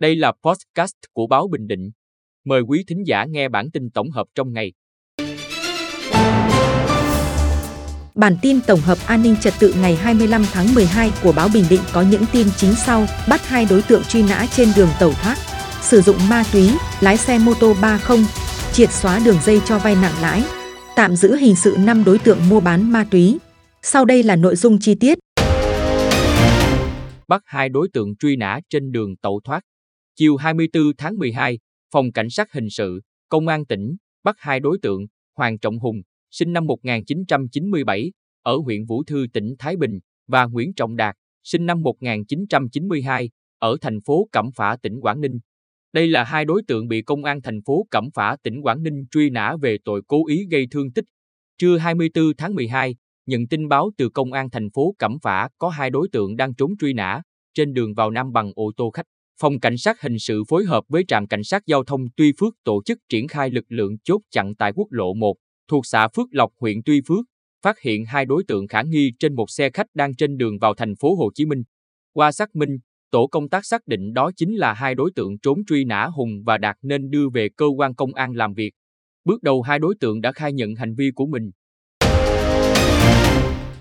Đây là podcast của báo Bình Định. Mời quý thính giả nghe bản tin tổng hợp trong ngày. Bản tin tổng hợp an ninh trật tự ngày 25 tháng 12 của báo Bình Định có những tin chính sau: bắt hai đối tượng truy nã trên đường tẩu thoát, sử dụng ma túy, lái xe mô tô 30, triệt xóa đường dây cho vay nặng lãi, tạm giữ hình sự 5 đối tượng mua bán ma túy. Sau đây là nội dung chi tiết. Bắt hai đối tượng truy nã trên đường tẩu thoát. Chiều 24 tháng 12, Phòng Cảnh sát Hình sự, Công an tỉnh bắt hai đối tượng Hoàng Trọng Hùng, sinh năm 1997, ở huyện Vũ Thư tỉnh Thái Bình và Nguyễn Trọng Đạt, sinh năm 1992, ở thành phố Cẩm Phả tỉnh Quảng Ninh. Đây là hai đối tượng bị công an thành phố Cẩm Phả tỉnh Quảng Ninh truy nã về tội cố ý gây thương tích. Trưa 24 tháng 12, nhận tin báo từ công an thành phố Cẩm Phả có hai đối tượng đang trốn truy nã trên đường vào Nam bằng ô tô khách. Phòng Cảnh sát Hình sự phối hợp với trạm Cảnh sát Giao thông Tuy Phước tổ chức triển khai lực lượng chốt chặn tại quốc lộ 1, thuộc xã Phước Lộc, huyện Tuy Phước, phát hiện hai đối tượng khả nghi trên một xe khách đang trên đường vào thành phố Hồ Chí Minh. Qua xác minh, tổ công tác xác định đó chính là hai đối tượng trốn truy nã Hùng và Đạt nên đưa về cơ quan công an làm việc. Bước đầu hai đối tượng đã khai nhận hành vi của mình.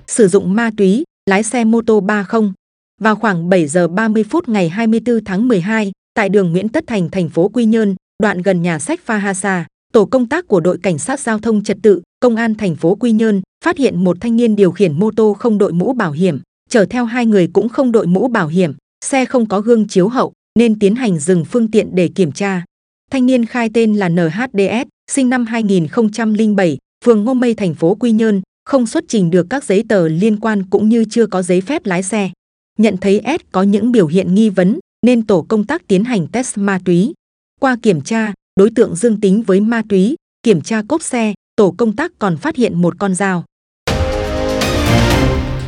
Sử dụng ma túy, lái xe mô tô 30. Vào khoảng 7 giờ 30 phút ngày 24 tháng 12, tại đường Nguyễn Tất Thành, thành phố Quy Nhơn, đoạn gần nhà sách Phahasa, tổ công tác của đội cảnh sát giao thông trật tự, công an thành phố Quy Nhơn phát hiện một thanh niên điều khiển mô tô không đội mũ bảo hiểm, chở theo hai người cũng không đội mũ bảo hiểm, xe không có gương chiếu hậu nên tiến hành dừng phương tiện để kiểm tra. Thanh niên khai tên là NHDS, sinh năm 2007, phường Ngô Mây thành phố Quy Nhơn, không xuất trình được các giấy tờ liên quan cũng như chưa có giấy phép lái xe. Nhận thấy S có những biểu hiện nghi vấn nên tổ công tác tiến hành test ma túy. Qua kiểm tra, đối tượng dương tính với ma túy, kiểm tra cốp xe, tổ công tác còn phát hiện một con dao.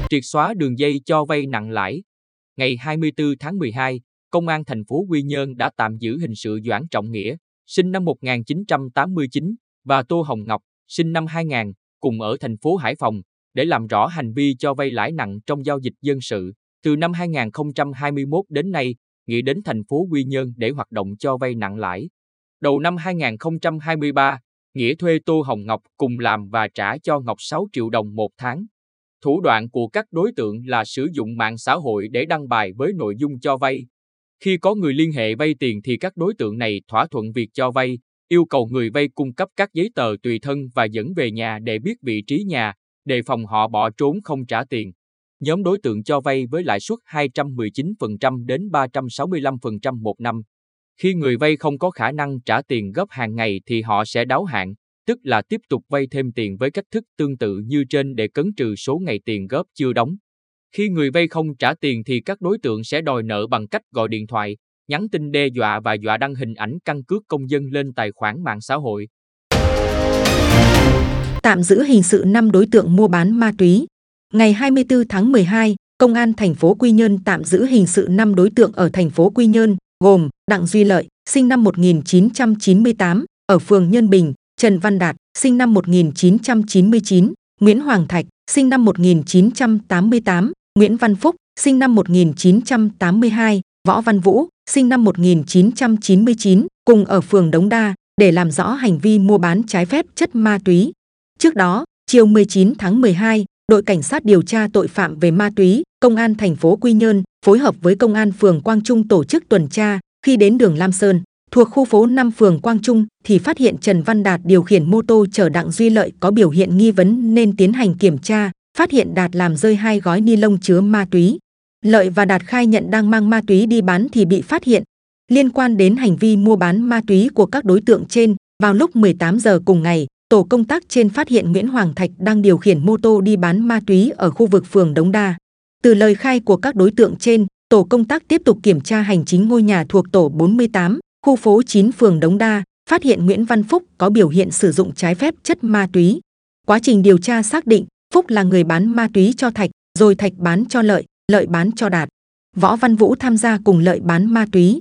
Triệt xóa đường dây cho vay nặng lãi. Ngày 24 tháng 12, Công an thành phố Quy Nhơn đã tạm giữ hình sự Doãn Trọng Nghĩa, sinh năm 1989, và Tô Hồng Ngọc, sinh năm 2000, cùng ở thành phố Hải Phòng, để làm rõ hành vi cho vay lãi nặng trong giao dịch dân sự. Từ năm 2021 đến nay, Nghĩa đến thành phố Quy Nhơn để hoạt động cho vay nặng lãi. Đầu năm 2023, Nghĩa thuê Tô Hồng Ngọc cùng làm và trả cho Ngọc 6 triệu đồng một tháng. Thủ đoạn của các đối tượng là sử dụng mạng xã hội để đăng bài với nội dung cho vay. Khi có người liên hệ vay tiền thì các đối tượng này thỏa thuận việc cho vay, yêu cầu người vay cung cấp các giấy tờ tùy thân và dẫn về nhà để biết vị trí nhà, đề phòng họ bỏ trốn không trả tiền. Nhóm đối tượng cho vay với lãi suất 219% đến 365% một năm. Khi người vay không có khả năng trả tiền gấp hàng ngày thì họ sẽ đáo hạn, tức là tiếp tục vay thêm tiền với cách thức tương tự như trên để cấn trừ số ngày tiền góp chưa đóng. Khi người vay không trả tiền thì các đối tượng sẽ đòi nợ bằng cách gọi điện thoại, nhắn tin đe dọa và dọa đăng hình ảnh căn cước công dân lên tài khoản mạng xã hội. Tạm giữ hình sự 5 đối tượng mua bán ma túy. Ngày 24 tháng 12, Công an thành phố Quy Nhơn tạm giữ hình sự 5 đối tượng ở thành phố Quy Nhơn, gồm Đặng Duy Lợi, sinh năm 1998, ở phường Nhân Bình, Trần Văn Đạt, sinh năm 1999, Nguyễn Hoàng Thạch, sinh năm 1988, Nguyễn Văn Phúc, sinh năm 1982, Võ Văn Vũ, sinh năm 1999, cùng ở phường Đống Đa, để làm rõ hành vi mua bán trái phép chất ma túy. Trước đó, chiều 19 tháng 12, đội cảnh sát điều tra tội phạm về ma túy, công an thành phố Quy Nhơn phối hợp với công an phường Quang Trung tổ chức tuần tra, khi đến đường Lam Sơn, thuộc khu phố 5 phường Quang Trung thì phát hiện Trần Văn Đạt điều khiển mô tô chở Đặng Duy Lợi có biểu hiện nghi vấn nên tiến hành kiểm tra, phát hiện Đạt làm rơi hai gói ni lông chứa ma túy. Lợi và Đạt khai nhận đang mang ma túy đi bán thì bị phát hiện. Liên quan đến hành vi mua bán ma túy của các đối tượng trên, vào lúc 18 giờ cùng ngày, tổ công tác trên phát hiện Nguyễn Hoàng Thạch đang điều khiển mô tô đi bán ma túy ở khu vực phường Đống Đa. Từ lời khai của các đối tượng trên, tổ công tác tiếp tục kiểm tra hành chính ngôi nhà thuộc tổ 48, khu phố 9 phường Đống Đa, phát hiện Nguyễn Văn Phúc có biểu hiện sử dụng trái phép chất ma túy. Quá trình điều tra xác định Phúc là người bán ma túy cho Thạch, rồi Thạch bán cho Lợi, Lợi bán cho Đạt. Võ Văn Vũ tham gia cùng Lợi bán ma túy.